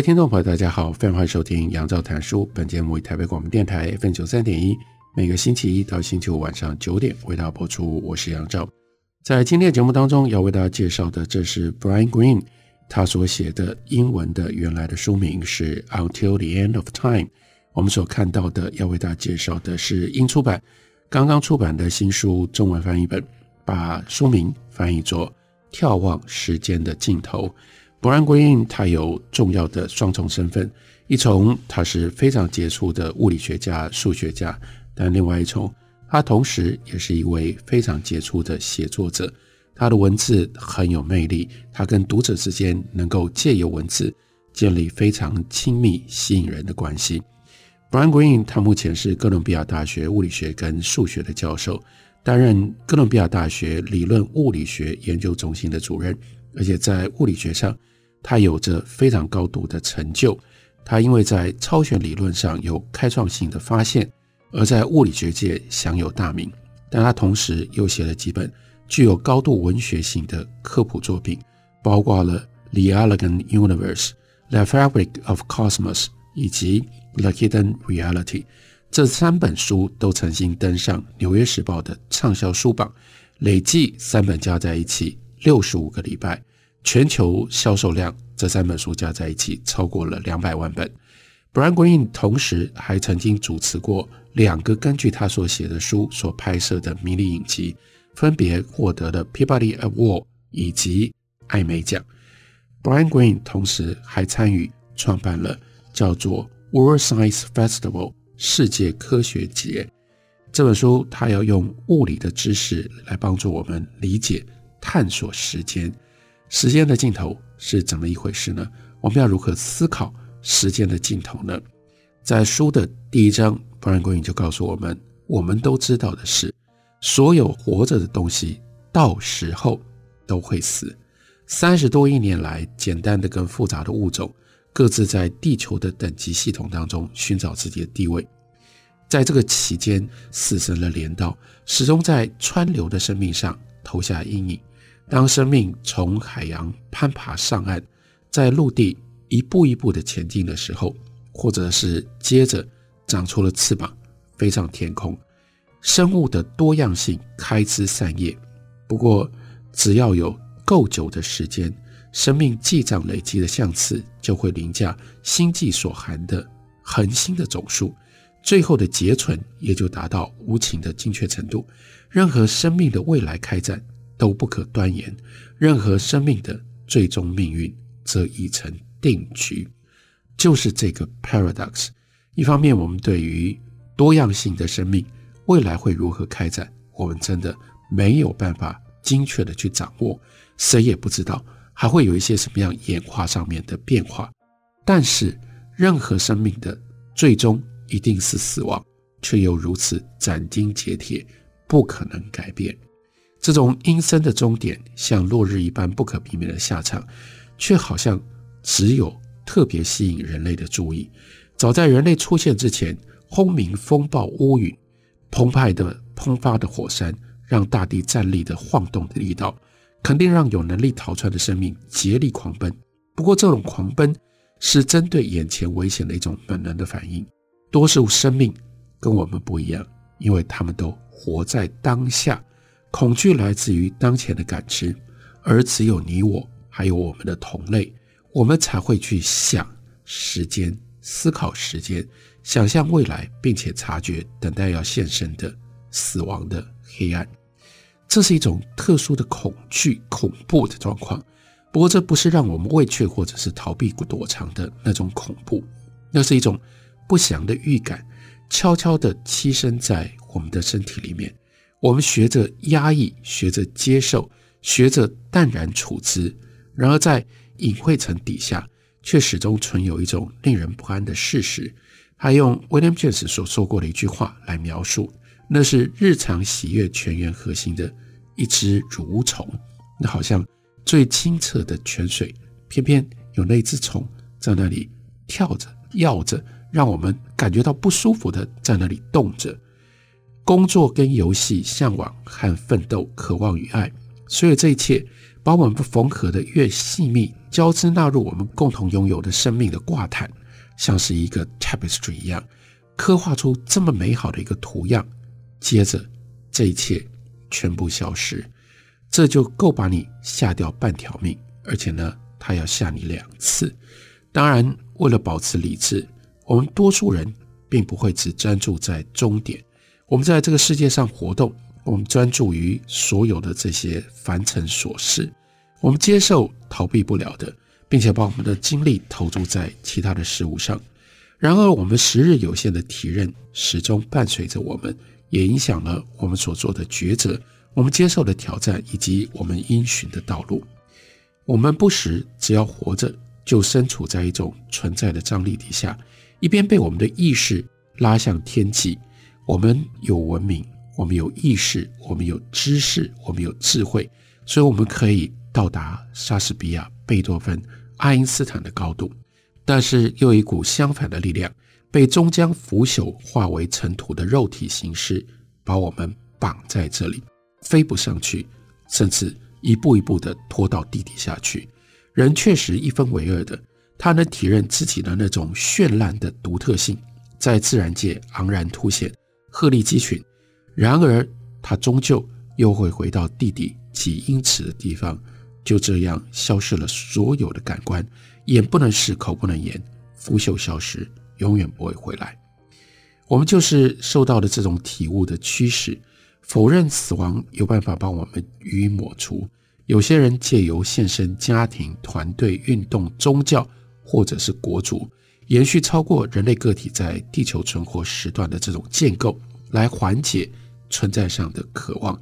位听众朋友，大家好，非常欢迎收听杨照谈书。本节目以台北广播电台 FM 九三点一，每个星期一到星期五晚上九点为大家播出。我是杨照。在今天的节目当中，要为大家介绍的，这是 Brian Green 他所写的英文的原来的书名是 Until the End of Time。我们所看到的，要为大家介绍的是英出版刚刚出版的新书中文翻译本，把书名翻译作《眺望时间的尽头》。Brian Green 他有重要的双重身份，一重他是非常杰出的物理学家、数学家，但另外一重，他同时也是一位非常杰出的写作者。他的文字很有魅力，他跟读者之间能够借由文字建立非常亲密、吸引人的关系。Brian Green，他目前是哥伦比亚大学物理学跟数学的教授，担任哥伦比亚大学理论物理学研究中心的主任，而且在物理学上。他有着非常高度的成就，他因为在超弦理论上有开创性的发现，而在物理学界享有大名。但他同时又写了几本具有高度文学性的科普作品，包括了《The Elegant Universe》、《The Fabric of Cosmos》以及《The Hidden Reality》。这三本书都曾经登上《纽约时报》的畅销书榜，累计三本加在一起六十五个礼拜。全球销售量，这三本书加在一起超过了两百万本。Brian Greene 同时还曾经主持过两个根据他所写的书所拍摄的迷你影集，分别获得了 Peabody Award 以及艾美奖。Brian Greene 同时还参与创办了叫做 World Science Festival 世界科学节这本书，他要用物理的知识来帮助我们理解、探索时间。时间的尽头是怎么一回事呢？我们要如何思考时间的尽头呢？在书的第一章，Brian Greene 就告诉我们：我们都知道的是，所有活着的东西到时候都会死。三十多亿年来，简单的跟复杂的物种各自在地球的等级系统当中寻找自己的地位。在这个期间，死神的镰刀始终在川流的生命上投下阴影。当生命从海洋攀爬上岸，在陆地一步一步的前进的时候，或者是接着长出了翅膀飞上天空，生物的多样性开枝散叶。不过，只要有够久的时间，生命记账累积的相次就会凌驾星际所含的恒星的总数，最后的结存也就达到无情的精确程度。任何生命的未来开展，都不可断言，任何生命的最终命运则已成定局。就是这个 paradox。一方面，我们对于多样性的生命未来会如何开展，我们真的没有办法精确的去掌握，谁也不知道还会有一些什么样演化上面的变化。但是，任何生命的最终一定是死亡，却又如此斩钉截铁，不可能改变。这种阴森的终点，像落日一般不可避免的下场，却好像只有特别吸引人类的注意。早在人类出现之前，轰鸣风暴乌云、澎湃的喷发的火山，让大地站立的晃动的力道，肯定让有能力逃窜的生命竭力狂奔。不过，这种狂奔是针对眼前危险的一种本能的反应。多数生命跟我们不一样，因为他们都活在当下。恐惧来自于当前的感知，而只有你我，还有我们的同类，我们才会去想时间、思考时间、想象未来，并且察觉等待要现身的死亡的黑暗。这是一种特殊的恐惧、恐怖的状况。不过，这不是让我们畏惧或者是逃避躲藏的那种恐怖，那是一种不祥的预感，悄悄地栖身在我们的身体里面。我们学着压抑，学着接受，学着淡然处之。然而在隐晦层底下，却始终存有一种令人不安的事实。他用 William James 所说过的一句话来描述，那是日常喜悦泉源核心的一只蠕虫。那好像最清澈的泉水，偏偏有那只虫在那里跳着、跃着，让我们感觉到不舒服的在那里动着。工作跟游戏、向往和奋斗、渴望与爱，所有这一切，把我们缝合的越细密，交织纳入我们共同拥有的生命的挂毯，像是一个 tapestry 一样，刻画出这么美好的一个图样。接着，这一切全部消失，这就够把你吓掉半条命。而且呢，他要吓你两次。当然，为了保持理智，我们多数人并不会只专注在终点。我们在这个世界上活动，我们专注于所有的这些凡尘琐事，我们接受逃避不了的，并且把我们的精力投注在其他的事物上。然而，我们时日有限的体认始终伴随着我们，也影响了我们所做的抉择，我们接受的挑战以及我们应寻的道路。我们不时只要活着，就身处在一种存在的张力底下，一边被我们的意识拉向天际。我们有文明，我们有意识，我们有知识，我们有智慧，所以我们可以到达莎士比亚、贝多芬、爱因斯坦的高度。但是又一股相反的力量，被终将腐朽、化为尘土的肉体形式，把我们绑在这里，飞不上去，甚至一步一步地拖到地底下去。人确实一分为二的，他能体认自己的那种绚烂的独特性，在自然界昂然凸显。鹤立鸡群，然而它终究又会回到地底几英尺的地方，就这样消失了所有的感官，眼不能视，口不能言，腐朽消失，永远不会回来。我们就是受到了这种体悟的驱使，否认死亡有办法帮我们予以抹除。有些人借由献身家庭、团队、运动、宗教，或者是国族。延续超过人类个体在地球存活时段的这种建构，来缓解存在上的渴望。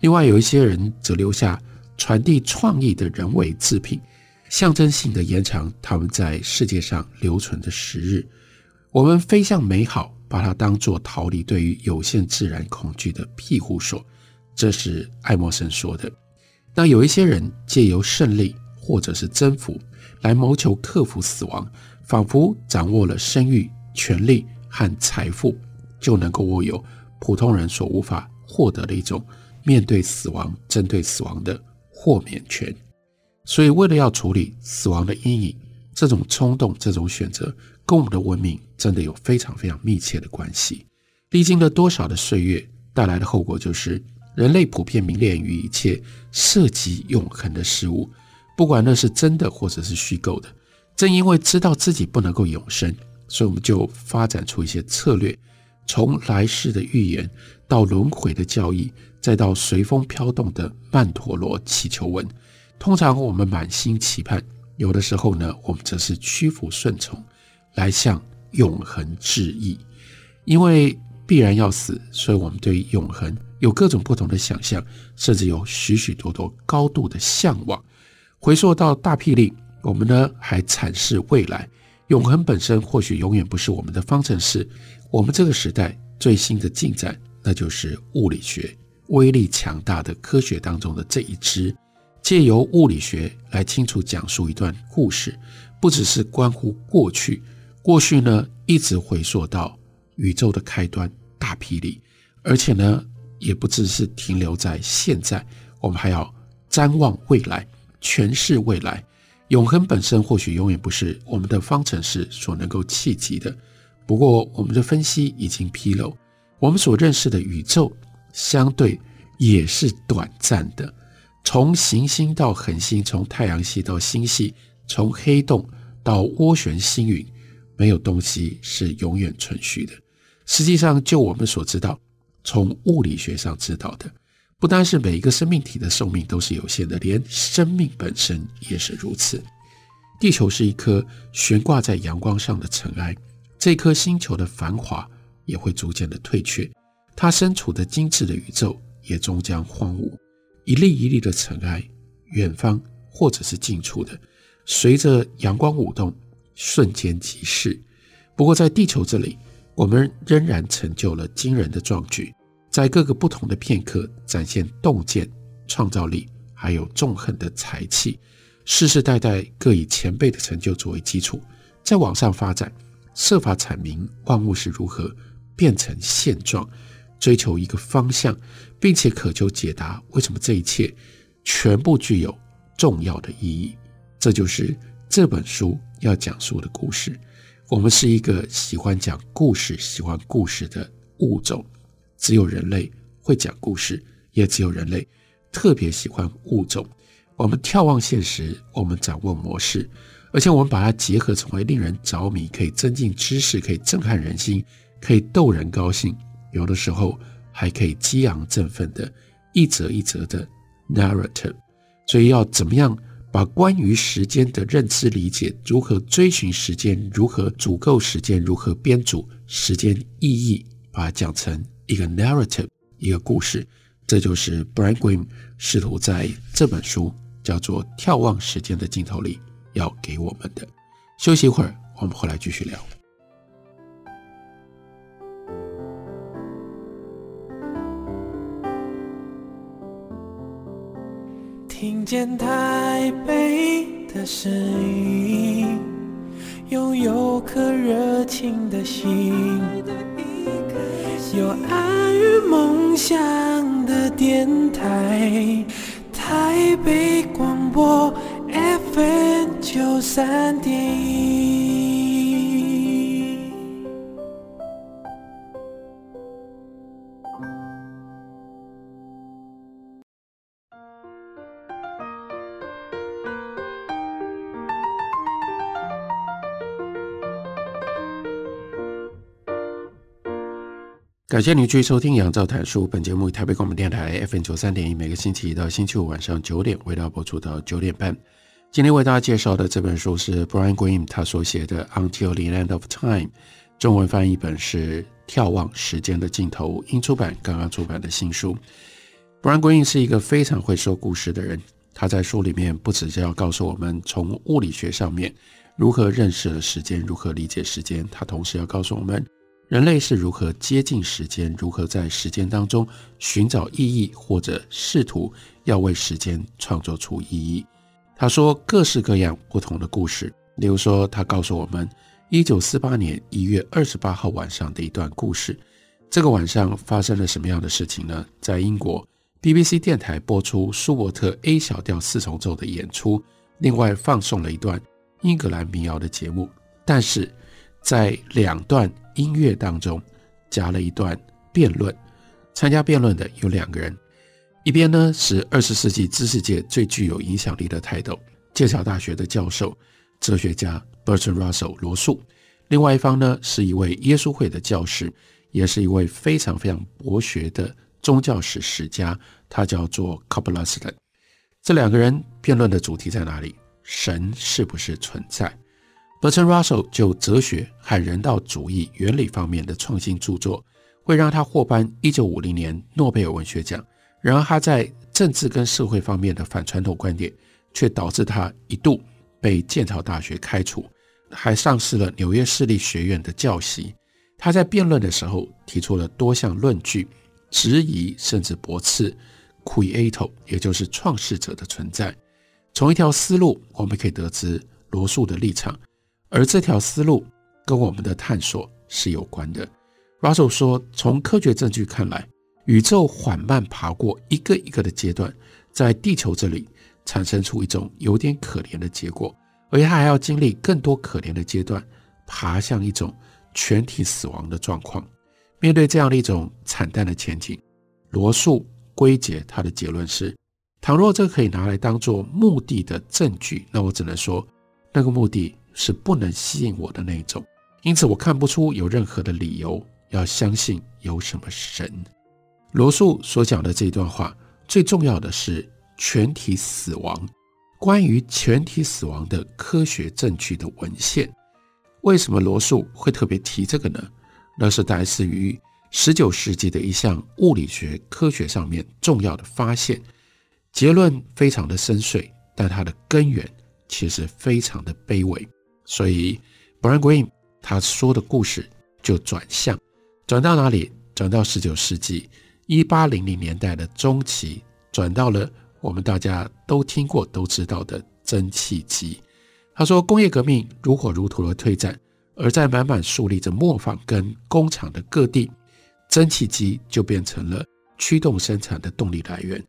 另外，有一些人则留下传递创意的人为制品，象征性的延长他们在世界上留存的时日。我们飞向美好，把它当作逃离对于有限自然恐惧的庇护所。这是爱默生说的。那有一些人借由胜利或者是征服，来谋求克服死亡。仿佛掌握了声誉、权力和财富，就能够握有普通人所无法获得的一种面对死亡、针对死亡的豁免权。所以，为了要处理死亡的阴影，这种冲动、这种选择，跟我们的文明真的有非常非常密切的关系。历经了多少的岁月，带来的后果就是人类普遍迷恋于一切涉及永恒的事物，不管那是真的或者是虚构的。正因为知道自己不能够永生，所以我们就发展出一些策略，从来世的预言到轮回的教义，再到随风飘动的曼陀罗祈求文。通常我们满心期盼，有的时候呢，我们则是屈服顺从，来向永恒致意。因为必然要死，所以我们对永恒有各种不同的想象，甚至有许许多多高度的向往。回溯到大霹雳。我们呢，还阐释未来，永恒本身或许永远不是我们的方程式。我们这个时代最新的进展，那就是物理学，威力强大的科学当中的这一支，借由物理学来清楚讲述一段故事，不只是关乎过去，过去呢一直回溯到宇宙的开端大霹雳，而且呢也不只是停留在现在，我们还要瞻望未来，诠释未来。永恒本身或许永远不是我们的方程式所能够企及的。不过，我们的分析已经披露，我们所认识的宇宙相对也是短暂的。从行星到恒星，从太阳系到星系，从黑洞到涡旋星云，没有东西是永远存续的。实际上，就我们所知道，从物理学上知道的。不单是每一个生命体的寿命都是有限的，连生命本身也是如此。地球是一颗悬挂在阳光上的尘埃，这颗星球的繁华也会逐渐的退却，它身处的精致的宇宙也终将荒芜。一粒一粒的尘埃，远方或者是近处的，随着阳光舞动，瞬间即逝。不过在地球这里，我们仍然成就了惊人的壮举，在各个不同的片刻展现洞见、创造力，还有纵横的才气，世世代代各以前辈的成就作为基础，再往上发展，设法阐明万物是如何变成现状，追求一个方向。并且渴求解答，为什么这一切全部具有重要的意义？这就是这本书要讲述的故事。我们是一个喜欢讲故事、喜欢故事的物种，只有人类会讲故事，也只有人类特别喜欢物种。我们眺望现实，我们掌握模式，而且我们把它结合成为令人着迷、可以增进知识、可以震撼人心、可以逗人高兴，有的时候。还可以激昂振奋的一则一则的 narrative，所以要怎么样把关于时间的认知理解，如何追寻时间，如何足够时间，如何编组时间意义，把它讲成一个 narrative，一个故事，这就是 Brian Greene 试图在这本书叫做《眺望时间的尽头》里要给我们的。休息一会儿，我们回来继续聊。听见台北的声音，拥有颗热情的心，有爱与梦想的电台，台北广播 FM 九三点感谢您继续收听《杨照谈书》。本节目以台北广播电台 FM 九三点一，每个星期一到星期五晚上九点为大家播出到九点半。今天为大家介绍的这本书是 Brian Green 他所写的《Until the End of Time》，中文翻译本是《眺望时间的尽头》，英出版刚刚出版的新书。Brian Green 是一个非常会说故事的人，他在书里面不只是要告诉我们从物理学上面如何认识了时间，如何理解时间，他同时要告诉我们。人类是如何接近时间，如何在时间当中寻找意义，或者试图要为时间创作出意义。他说各式各样不同的故事，例如说，他告诉我们一九四八年一月二十八号晚上的一段故事。这个晚上发生了什么样的事情呢？在英国 BBC 电台播出舒伯特 A 小调四重奏的演出，另外放送了一段英格兰民谣的节目，但是在两段。音乐当中加了一段辩论，参加辩论的有两个人，一边呢是二十世纪知识界最具有影响力的泰斗，剑桥大学的教授、哲学家 Bertrand Russell 罗素；另外一方呢是一位耶稣会的教士，也是一位非常非常博学的宗教史史家，他叫做 Copleston。这两个人辩论的主题在哪里？神是不是存在罗称 Russell 就哲学和人道主义原理方面的创新著作，会让他获颁一九五零年诺贝尔文学奖。然而他在政治跟社会方面的反传统观点，却导致他一度被剑桥大学开除，还丧失了纽约市立学院的教席。他在辩论的时候提出了多项论据，质疑甚至驳斥 Creator，也就是创世者的存在。从一条思路，我们可以得知罗素的立场。而这条思路跟我们的探索是有关的。Russell 说，从科学证据看来，宇宙缓慢爬过一个一个的阶段，在地球这里产生出一种有点可怜的结果，而且它还要经历更多可怜的阶段，爬向一种全体死亡的状况。面对这样的一种惨淡的前景，罗素归结他的结论是：倘若这可以拿来当做目的的证据，那我只能说，那个目的。是不能吸引我的那种，因此我看不出有任何的理由要相信有什么神。罗素所讲的这段话，最重要的是全体死亡。关于全体死亡的科学证据的文献，为什么罗素会特别提这个呢？那是来自于十九世纪的一项物理学科学上面重要的发现。结论非常的深邃，但它的根源其实非常的卑微。所以，Brian Green 他说的故事就转向，转到哪里？转到十九世纪一八零零年代的中期，转到了我们大家都听过、都知道的蒸汽机。他说，工业革命如火如荼的推展，而在满满树立着磨坊跟工厂的各地，蒸汽机就变成了驱动生产的动力来源。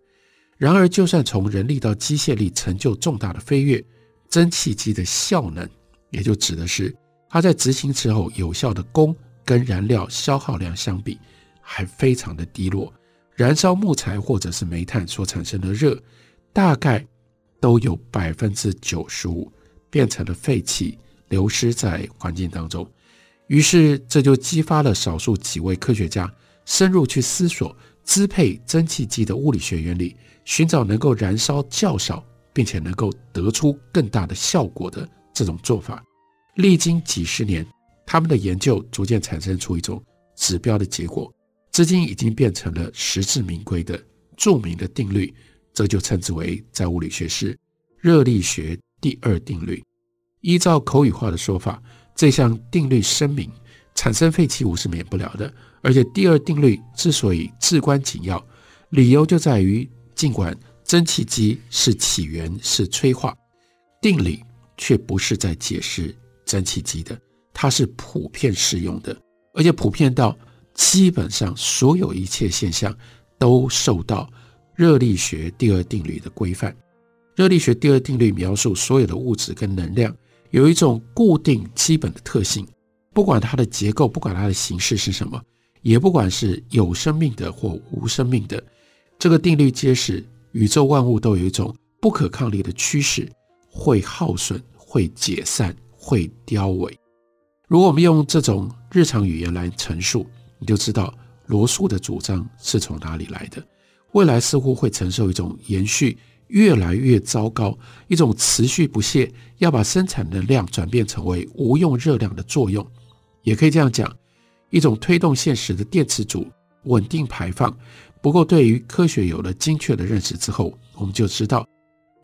然而，就算从人力到机械力成就重大的飞跃，蒸汽机的效能，也就指的是它在执行之后有效的功跟燃料消耗量相比，还非常的低落。燃烧木材或者是煤炭所产生的热，大概都有百分之九十五变成了废气，流失在环境当中。于是，这就激发了少数几位科学家深入去思索支配蒸汽机的物理学原理。寻找能够燃烧较少，并且能够得出更大的效果的这种做法。历经几十年，他们的研究逐渐产生出一种指标的结果，至今已经变成了实至名归的著名的定律。这就称之为在物理学是热力学第二定律。依照口语化的说法，这项定律声明产生废弃物是免不了的。而且第二定律之所以至关紧要，理由就在于。尽管蒸汽机是起源，是催化，定理却不是在解释蒸汽机的，它是普遍适用的，而且普遍到基本上所有一切现象都受到热力学第二定律的规范。热力学第二定律描述所有的物质跟能量有一种固定基本的特性，不管它的结构，不管它的形式是什么，也不管是有生命的或无生命的。这个定律揭示，宇宙万物都有一种不可抗力的趋势，会耗损、会解散、会凋萎。如果我们用这种日常语言来陈述，你就知道罗素的主张是从哪里来的。未来似乎会承受一种延续越来越糟糕、一种持续不懈，要把生产能量转变成为无用热量的作用。也可以这样讲，一种推动现实的电磁组稳定排放。不过，对于科学有了精确的认识之后，我们就知道，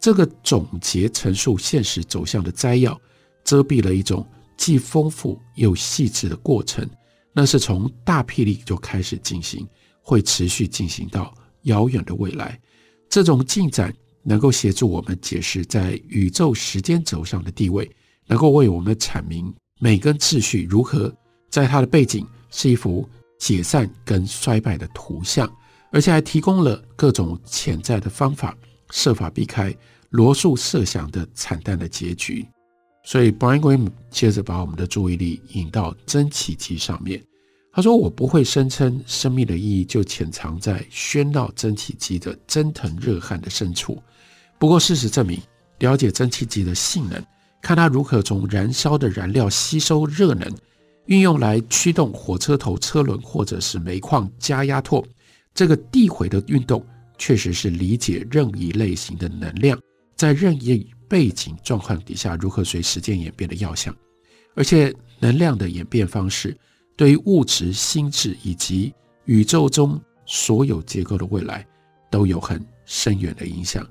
这个总结陈述现实走向的摘要，遮蔽了一种既丰富又细致的过程。那是从大霹雳就开始进行，会持续进行到遥远的未来。这种进展能够协助我们解释在宇宙时间轴上的地位，能够为我们阐明美跟秩序如何在它的背景是一幅解散跟衰败的图像。而且还提供了各种潜在的方法，设法避开罗素设想的惨淡的结局。所以，Brian Greene 接着把我们的注意力引到蒸汽机上面。他说：“我不会声称生命的意义就潜藏在喧闹蒸汽机的蒸腾热汗的深处。不过，事实证明，了解蒸汽机的性能，看它如何从燃烧的燃料吸收热能，运用来驱动火车头、车轮或者是煤矿加压拓。”这个递回的运动，确实是理解任意类型的能量在任意背景状况底下如何随时间演变的要项，而且能量的演变方式对于物质心智以及宇宙中所有结构的未来都有很深远的影响。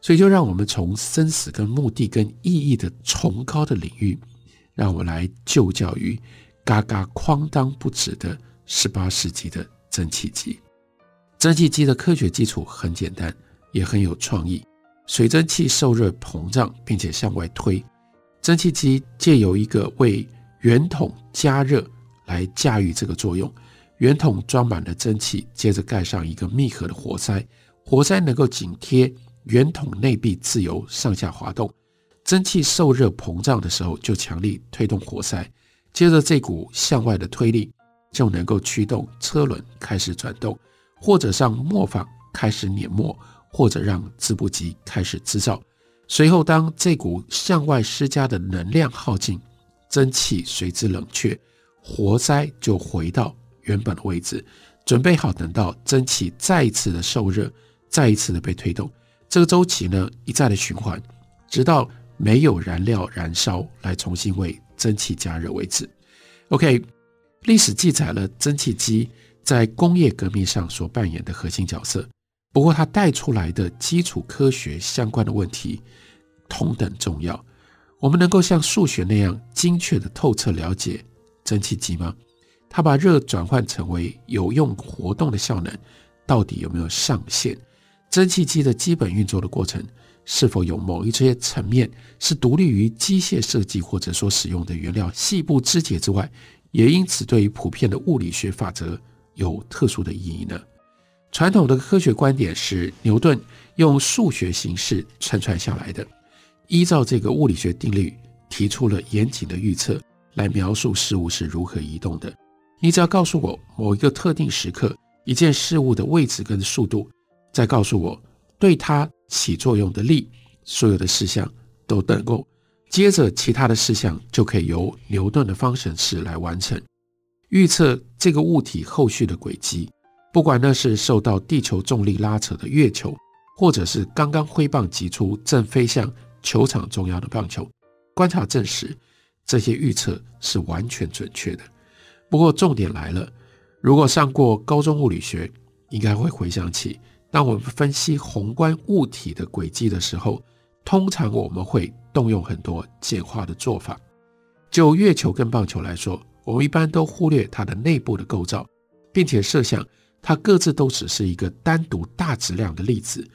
所以，就让我们从生死跟目的跟意义的崇高的领域，让我来就教于嘎嘎哐当不止的十八世纪的蒸汽机。蒸汽机的科学基础很简单，也很有创意。水蒸气受热膨胀，并且向外推。蒸汽机借由一个为圆筒加热来驾驭这个作用。圆筒装满了蒸汽，接着盖上一个密合的活塞，活塞能够紧贴圆筒内壁，自由上下滑动。蒸汽受热膨胀的时候，就强力推动活塞，接着这股向外的推力就能够驱动车轮开始转动。或者让磨坊开始碾磨，或者让织布机开始织造。随后，当这股向外施加的能量耗尽，蒸汽随之冷却，活塞就回到原本的位置，准备好等到蒸汽再一次的受热，再一次的被推动。这个周期呢，一再的循环，直到没有燃料燃烧来重新为蒸汽加热为止。OK，历史记载了蒸汽机。在工业革命上所扮演的核心角色，不过，它带出来的基础科学相关的问题同等重要。我们能够像数学那样精确地透彻了解蒸汽机吗？它把热转换成为有用活动的效能，到底有没有上限？蒸汽机的基本运作的过程，是否有某一些层面是独立于机械设计或者说使用的原料细部肢解之外，也因此对于普遍的物理学法则有特殊的意义呢？传统的科学观点是牛顿用数学形式串串下来的，依照这个物理学定律提出了严谨的预测来描述事物是如何移动的。你只要告诉我某一个特定时刻一件事物的位置跟速度，再告诉我对它起作用的力，所有的事项都能够。接着其他的事项就可以由牛顿的方程式来完成预测这个物体后续的轨迹。不管那是受到地球重力拉扯的月球，或者是刚刚挥棒击出正飞向球场中央的棒球，观察证实这些预测是完全准确的。不过重点来了，如果上过高中物理学，应该会回想起，当我们分析宏观物体的轨迹的时候，通常我们会动用很多简化的做法。就月球跟棒球来说，我们一般都忽略它的内部的构造，并且设想。它各自都只是一个单独大质量的粒子，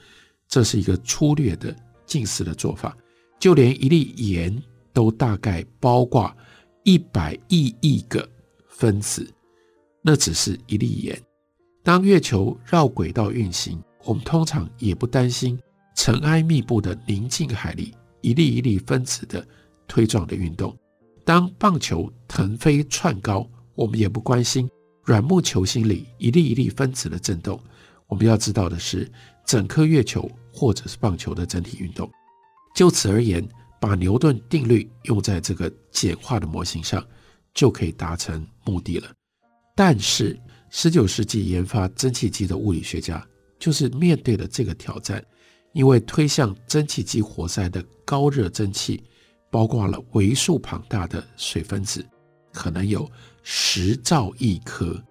这是一个粗略的近似的做法。就连一粒盐都大概包括一百亿亿个分子，那只是一粒盐。当月球绕轨道运行，我们通常也不担心尘埃密布的宁静海里一粒一粒分子的推撞的运动。当棒球腾飞窜高，我们也不关心。软木球心里一粒一粒分子的震动，我们要知道的是整颗月球或者是棒球的整体运动。就此而言，把牛顿定律用在这个简化的模型上，就可以达成目的了。但是，十九世纪研发蒸汽机的物理学家就是面对了这个挑战，因为推向蒸汽机活塞的高热蒸汽，包括了为数庞大的水分子，可能有。十兆亿颗，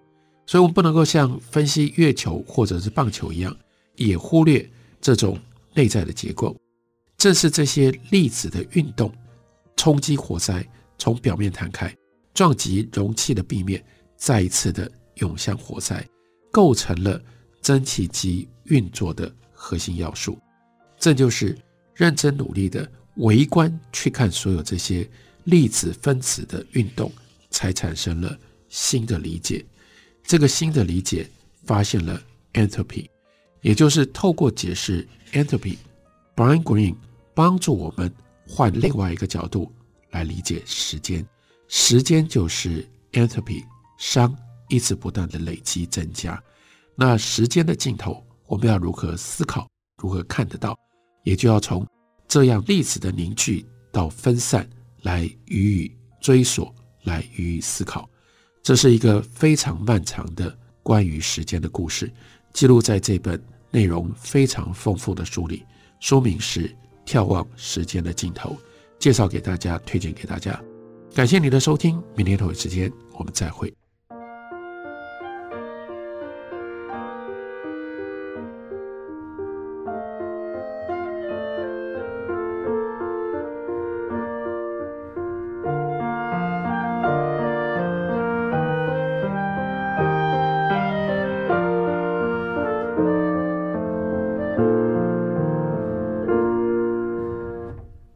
所以我们不能够像分析月球或者是棒球一样，也忽略这种内在的结构。正是这些粒子的运动冲击活塞，从表面弹开，撞击容器的壁面，再一次的涌向活塞，构成了蒸汽机运作的核心要素。这就是认真努力的围观去看所有这些粒子分子的运动。才产生了新的理解，这个新的理解发现了 entropy，也就是透过解释 entropy，Brian Greene 帮助我们换另外一个角度来理解时间，时间就是 entropy，熵一直不断的累积增加，那时间的尽头我们要如何思考，如何看得到，也就要从这样粒子的凝聚到分散来予以追索。来予以思考，这是一个非常漫长的关于时间的故事，记录在这本内容非常丰富的书里。书名是《眺望时间的尽头》，介绍给大家，推荐给大家。感谢你的收听，明天同一时间我们再会。